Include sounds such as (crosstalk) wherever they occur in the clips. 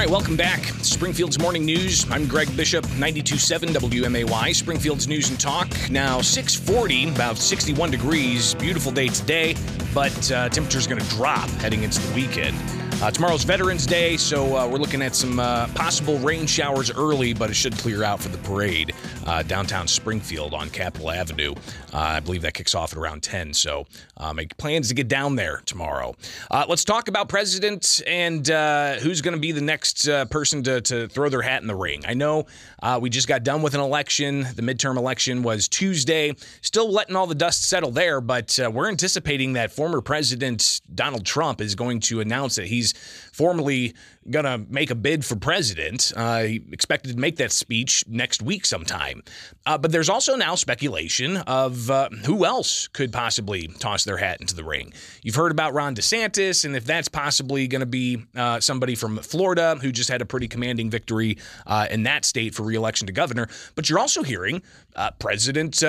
right, welcome back. Springfield's Morning News. I'm Greg Bishop, 92.7 WMAY, Springfield's News and Talk. Now 640, about 61 degrees. Beautiful day today, but uh, temperature's going to drop heading into the weekend. Uh, tomorrow's Veterans Day, so uh, we're looking at some uh, possible rain showers early, but it should clear out for the parade uh, downtown Springfield on Capitol Avenue. Uh, I believe that kicks off at around 10, so uh, make plans to get down there tomorrow. let's talk about President and who's going to be the next person to, to, throw their hat in the ring. I know we just got done with an election. The midterm election was Tuesday. Still letting all the dust settle there, but we're anticipating that former President Donald Trump is going to announce that he's formally going to make a bid for president. Uh, expected to make that speech next week sometime. Uh, but there's also now speculation of uh, who else could possibly toss their hat into the ring. You've heard about Ron DeSantis, and if that's possibly going to be uh, somebody from Florida who just had a pretty commanding victory uh, in that state for reelection to governor. But you're also hearing uh, president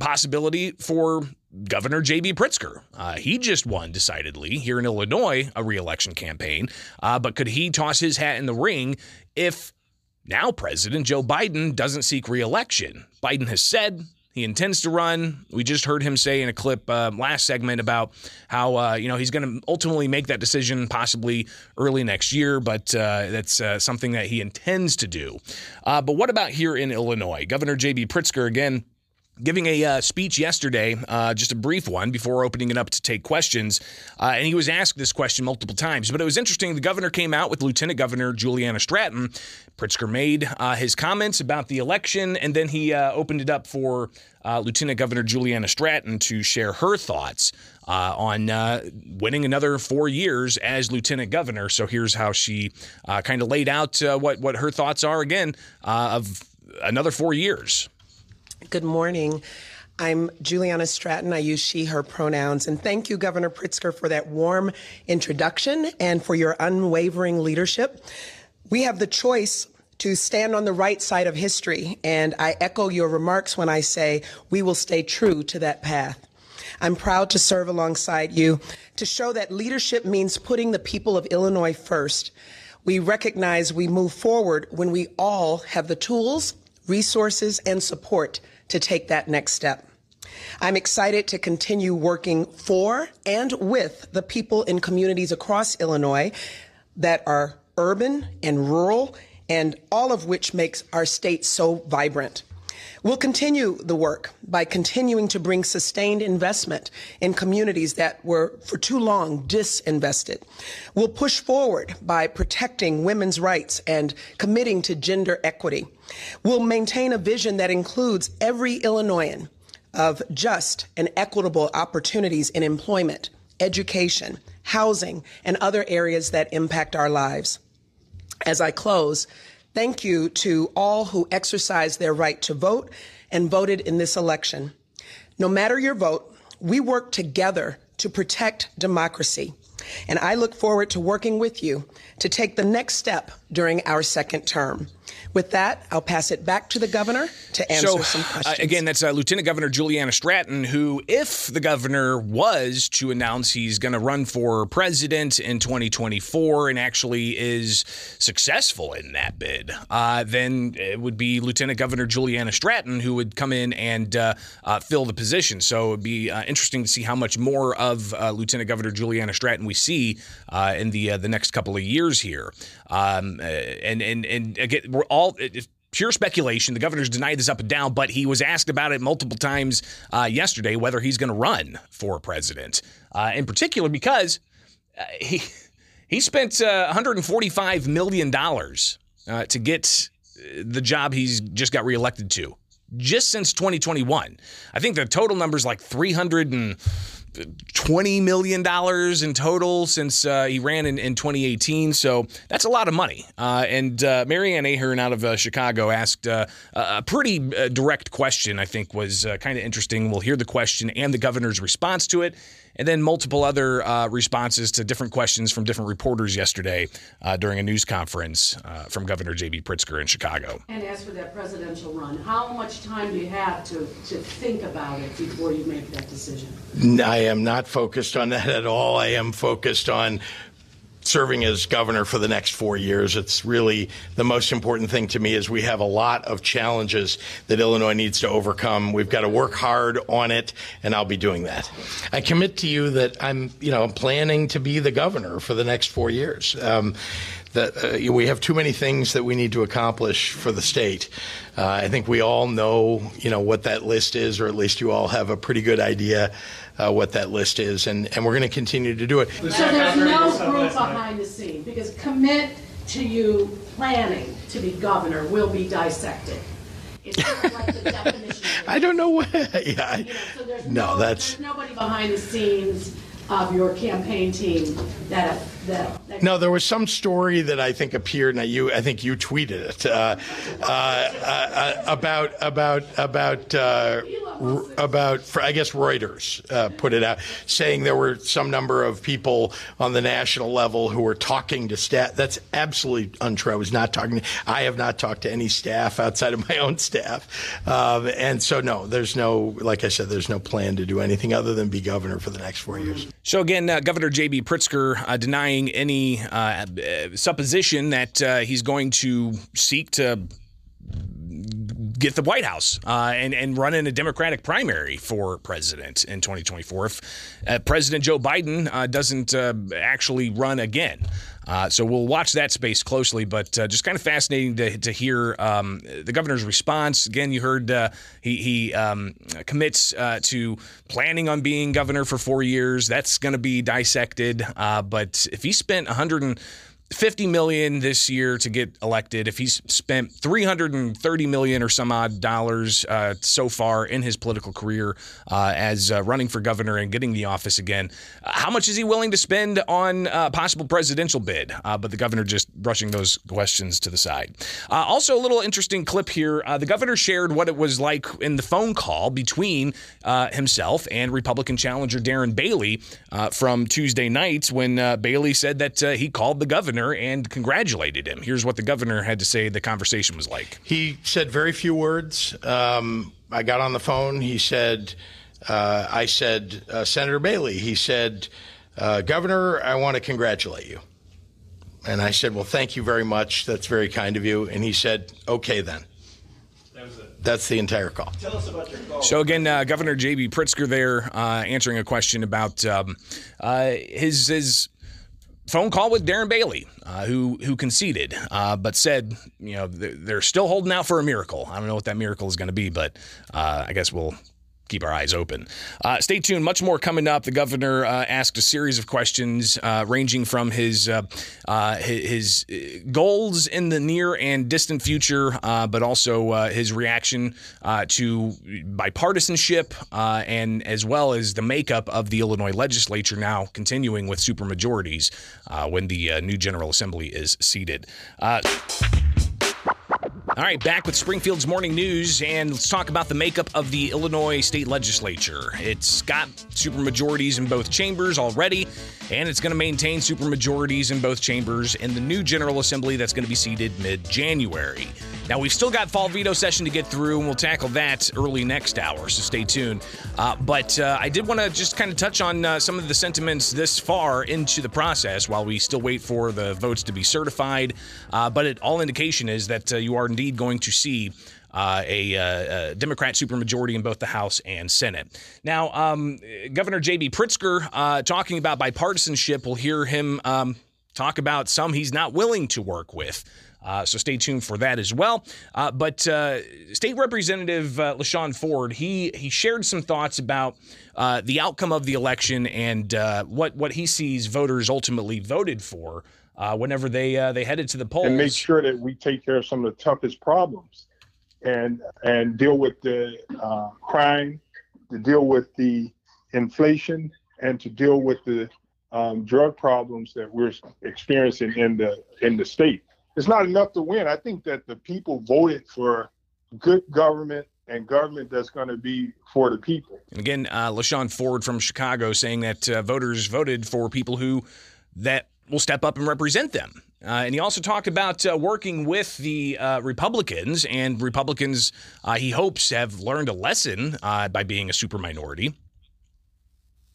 possibility for Governor J.B. Pritzker. Uh, he just won decidedly here in Illinois a reelection campaign, uh, but could he toss his hat in the ring if now President Joe Biden doesn't seek reelection? Biden has said he intends to run. We just heard him say in a clip uh, last segment about how uh, you know he's going to ultimately make that decision possibly early next year, but uh, that's uh, something that he intends to do. Uh, but what about here in Illinois? Governor J.B. Pritzker again giving a uh, speech yesterday, uh, just a brief one before opening it up to take questions. Uh, and he was asked this question multiple times. But it was interesting. The governor came out with Lieutenant Governor Juliana Stratton. Pritzker made uh, his comments about the election, and then he uh, opened it up for uh, Lieutenant Governor Juliana Stratton to share her thoughts. on winning another four years as lieutenant governor, so here's how she kind of laid out what what her thoughts are again of another four years. Good morning. I'm Juliana Stratton. I use she, her pronouns. And thank you, Governor Pritzker, for that warm introduction and for your unwavering leadership. We have the choice to stand on the right side of history. And I echo your remarks when I say we will stay true to that path. I'm proud to serve alongside you to show that leadership means putting the people of Illinois first. We recognize we move forward when we all have the tools, resources, and support to take that next step. I'm excited to continue working for and with the people in communities across Illinois that are urban and rural, and all of which makes our state so vibrant. We'll continue the work by continuing to bring sustained investment in communities that were for too long disinvested. We'll push forward by protecting women's rights and committing to gender equity. We'll maintain a vision that includes every Illinoisan of just and equitable opportunities in employment, education, housing, and other areas that impact our lives. As I close, Thank you to all who exercised their right to vote and voted in this election. No matter your vote, we work together to protect democracy. And I look forward to working with you to take the next step during our second term. With that, I'll pass it back to the governor to answer so, some uh, questions. Uh, again, that's uh, Lieutenant Governor Juliana Stratton, who, if the governor was to announce he's going to run for president in 2024 and actually is successful in that bid, uh, then it would be Lieutenant Governor Juliana Stratton who would come in and uh, uh, fill the position. So it would be interesting to see how much more of Lieutenant Governor Juliana Stratton we see in the the next couple of years here. Um, and and and again, we're all pure speculation. The governor's denied this up and down, but he was asked about it multiple times uh, yesterday whether he's going to run for president. Uh, in particular, because uh, he he spent 145 uh, million dollars uh, to get the job he's just got reelected to, just since 2021. I think the total number is like 300 and $20 million in total since uh, he ran in, in 2018. So that's a lot of money. Uh, and uh, Mary Ann Ahern out of uh, Chicago asked uh, a pretty uh, direct question, I think was kind of interesting. We'll hear the question and the governor's response to it and then multiple other uh, responses to different questions from different reporters yesterday uh, during a news conference uh, from Governor J.B. Pritzker in Chicago. And as for that presidential run, how much time do you have to, to think about it before you make that decision? I am not focused on that at all. I am focused on serving as governor for the next four years. It's really the most important thing to me is we have a lot of challenges that Illinois needs to overcome. We've got to work hard on it, and I'll be doing that. I commit to you that I'm, you know, planning to be the governor for the next four years. Um, that uh, we have too many things that we need to accomplish for the state. Uh, I think we all know, you know, what that list is, or at least you all have a pretty good idea uh, what that list is, and, and we're going to continue to do it. So there's no group behind the scene, because commit to you planning to be governor will be dissected. Like the (laughs) definition. I don't know what. Yeah, I- You know, so no, no, that's nobody behind the scenes of your campaign team that, that. No, there was some story that I think appeared, and you, I think you tweeted it uh, uh, uh, about about about uh, about I guess Reuters uh, put it out, saying there were some number of people on the national level who were talking to staff. That's absolutely untrue. I was not talking. I have not talked to any staff outside of my own staff, um, and so no, there's no, like I said, there's no plan to do anything other than be governor for the next four years. So again, uh, Governor J.B. Pritzker uh, denying any uh, uh, supposition that uh, he's going to seek to get the White House uh, and and run in a Democratic primary for president in 2024 if uh, President Joe Biden uh, doesn't uh, actually run again. Uh, so we'll watch that space closely, but uh, just kind of fascinating to, to hear um, the governor's response. Again, you heard he, he um, commits to planning on being governor for four years. That's going to be dissected. But if he spent 100 and 50 million this year to get elected. If he's spent 330 million or some odd dollars uh, so far in his political career uh, as uh, running for governor and getting the office again uh, how much is he willing to spend on a possible presidential bid? Uh, but the governor just brushing those questions to the side. Uh, also a little interesting clip here the governor shared what it was like in the phone call between himself and republican challenger darren bailey from tuesday night when bailey said that he called the governor and congratulated him. Here's what the governor had to say the conversation was like. He said very few words. Um, I got on the phone. He said, uh, I said, uh, Senator Bailey, he said, uh, Governor, I want to congratulate you. And I said, Well, thank you very much. That's very kind of you. And he said, Okay, then. That's the entire call. Tell us about your call. So again, uh, Governor J.B. Pritzker there uh, answering a question about um, uh, his his phone call with Darren Bailey, uh, who who conceded, uh, but said, you know, they're, still holding out for a miracle. I don't know what that miracle is going to be, but uh, I guess we'll keep our eyes open. Uh, stay tuned. Much more coming up. The governor uh, asked a series of questions uh, ranging from his uh, uh, his goals in the near and distant future, uh, but also his reaction to bipartisanship and as well as the makeup of the Illinois legislature now continuing with supermajorities when the new General Assembly is seated. All right, back with Springfield's morning news, and let's talk about the makeup of the Illinois state legislature. It's got supermajorities in both chambers already, and it's going to maintain supermajorities in both chambers in the new General Assembly that's going to be seated mid January. Now, we've still got fall veto session to get through, and we'll tackle that early next hour, so stay tuned. Uh, but uh, I did want to just kind of touch on uh, some of the sentiments this far into the process while we still wait for the votes to be certified. Uh, but it, all indication is that uh, you are indeed going to see. Uh, a, uh, a, Democrat supermajority in both the House and Senate. Now, um, Governor J.B. Pritzker uh, talking about bipartisanship. We'll hear him um, talk about some he's not willing to work with. Uh, so stay tuned for that as well. Uh, but uh, State Representative uh, LaShawn Ford, he he shared some thoughts about uh, the outcome of the election and uh, what what he sees voters ultimately voted for whenever they they headed to the polls. And make sure that we take care of some of the toughest problems, and and deal with the crime, to deal with the inflation, and to deal with the um, drug problems that we're experiencing in the in the state it's not enough to win. I think that the people voted for good government and government that's going to be for the people. And again, uh, LaShawn Ford from Chicago saying that uh, voters voted for people who that will step up and represent them. Uh, and he also talked about uh, working with the uh, Republicans, and Republicans, uh, he hopes, have learned a lesson uh, by being a super minority.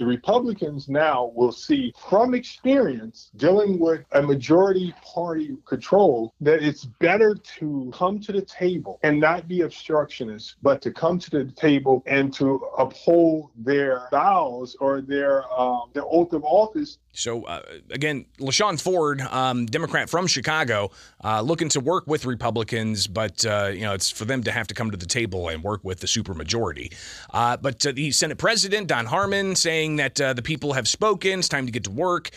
The Republicans now will see from experience dealing with a majority party control that it's better to come to the table and not be obstructionist, but to come to the table and to uphold their vows or their um, their oath of office so uh, again, LaShawn Ford, um, Democrat from Chicago, uh, looking to work with Republicans, but uh, you know it's for them to have to come to the table and work with the supermajority. Uh, but uh, the Senate President Don Harmon saying that uh, the people have spoken. It's time to get to work.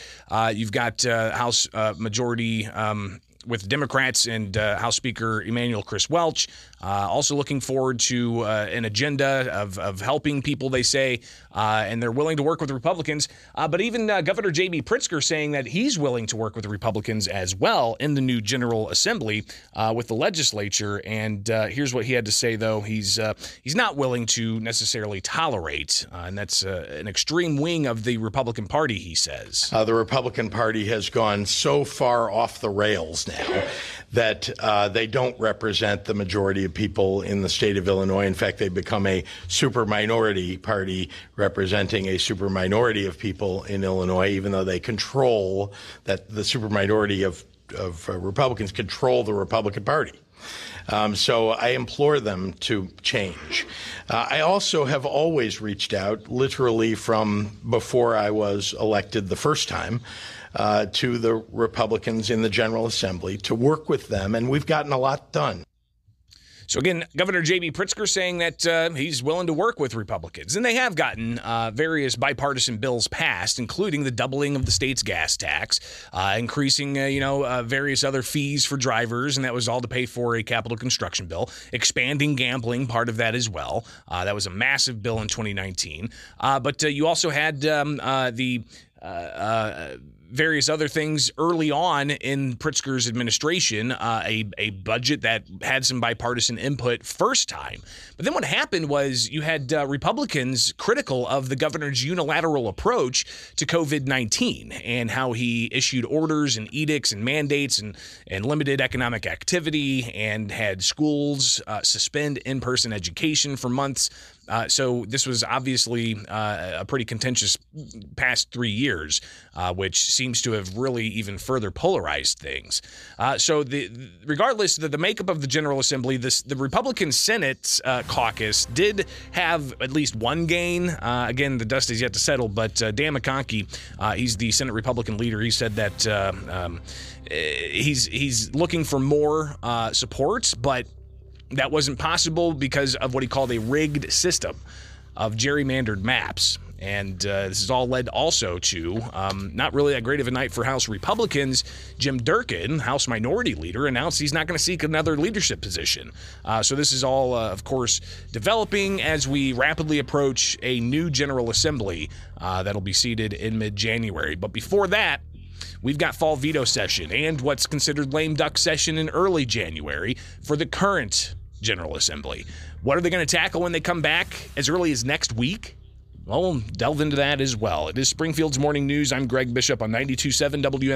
you've got House Majority. Um, with Democrats and uh, House Speaker Emanuel Chris Welch. Uh, also looking forward to uh, an agenda of, of helping people, they say, uh, and they're willing to work with Republicans. Uh, but even Governor J.B. Pritzker saying that he's willing to work with the Republicans as well in the new General Assembly with the legislature. And here's what he had to say, though. He's, he's not willing to necessarily tolerate, and that's an extreme wing of the Republican Party, he says. the Republican Party has gone so far off the rails now now that uh, they don't represent the majority of people in the state of Illinois. In fact, they become a super minority party representing a super minority of people in Illinois, even though they control that the super minority of, of uh, Republicans control the Republican Party. Um, so I implore them to change. Uh, I also have always reached out, literally from before I was elected the first time, uh, to the Republicans in the General Assembly to work with them, and we've gotten a lot done. So again, Governor J.B. Pritzker saying that uh, he's willing to work with Republicans, and they have gotten uh, various bipartisan bills passed, including the doubling of the state's gas tax, uh, increasing uh, you know uh, various other fees for drivers, and that was all to pay for a capital construction bill, expanding gambling, part of that as well. Uh, that was a massive bill in 2019. but you also had um, the various other things early on in Pritzker's administration, uh, a, a budget that had some bipartisan input first time. But then what happened was you had uh, Republicans critical of the governor's unilateral approach to COVID 19 and how he issued orders and edicts and mandates and, and limited economic activity and had schools uh, suspend in person education for months. Uh, so this was obviously uh, a pretty contentious past three years, uh, which seems to have really even further polarized things. Uh, so the regardless the, the makeup of the General Assembly, this the Republican Senate uh, caucus did have at least one gain. Uh, again, the dust is yet to settle, but Dan McConchie, he's the Senate Republican leader. He said that. Um, he's he's looking for more support, but that wasn't possible because of what he called a rigged system of gerrymandered maps. And uh, this has all led also to um, not really that great of a night for House Republicans. Jim Durkin, House Minority Leader, announced he's not going to seek another leadership position. Uh, so this is all, uh, of course, developing as we rapidly approach a new General Assembly uh, that'll be seated in mid January. But before that, We've got fall veto session and what's considered lame duck session in early January for the current General Assembly. What are they going to tackle when they come back as early as next week? Well, we'll delve into that as well. It is Springfield's Morning News. I'm Greg Bishop on 92.7 WMAY.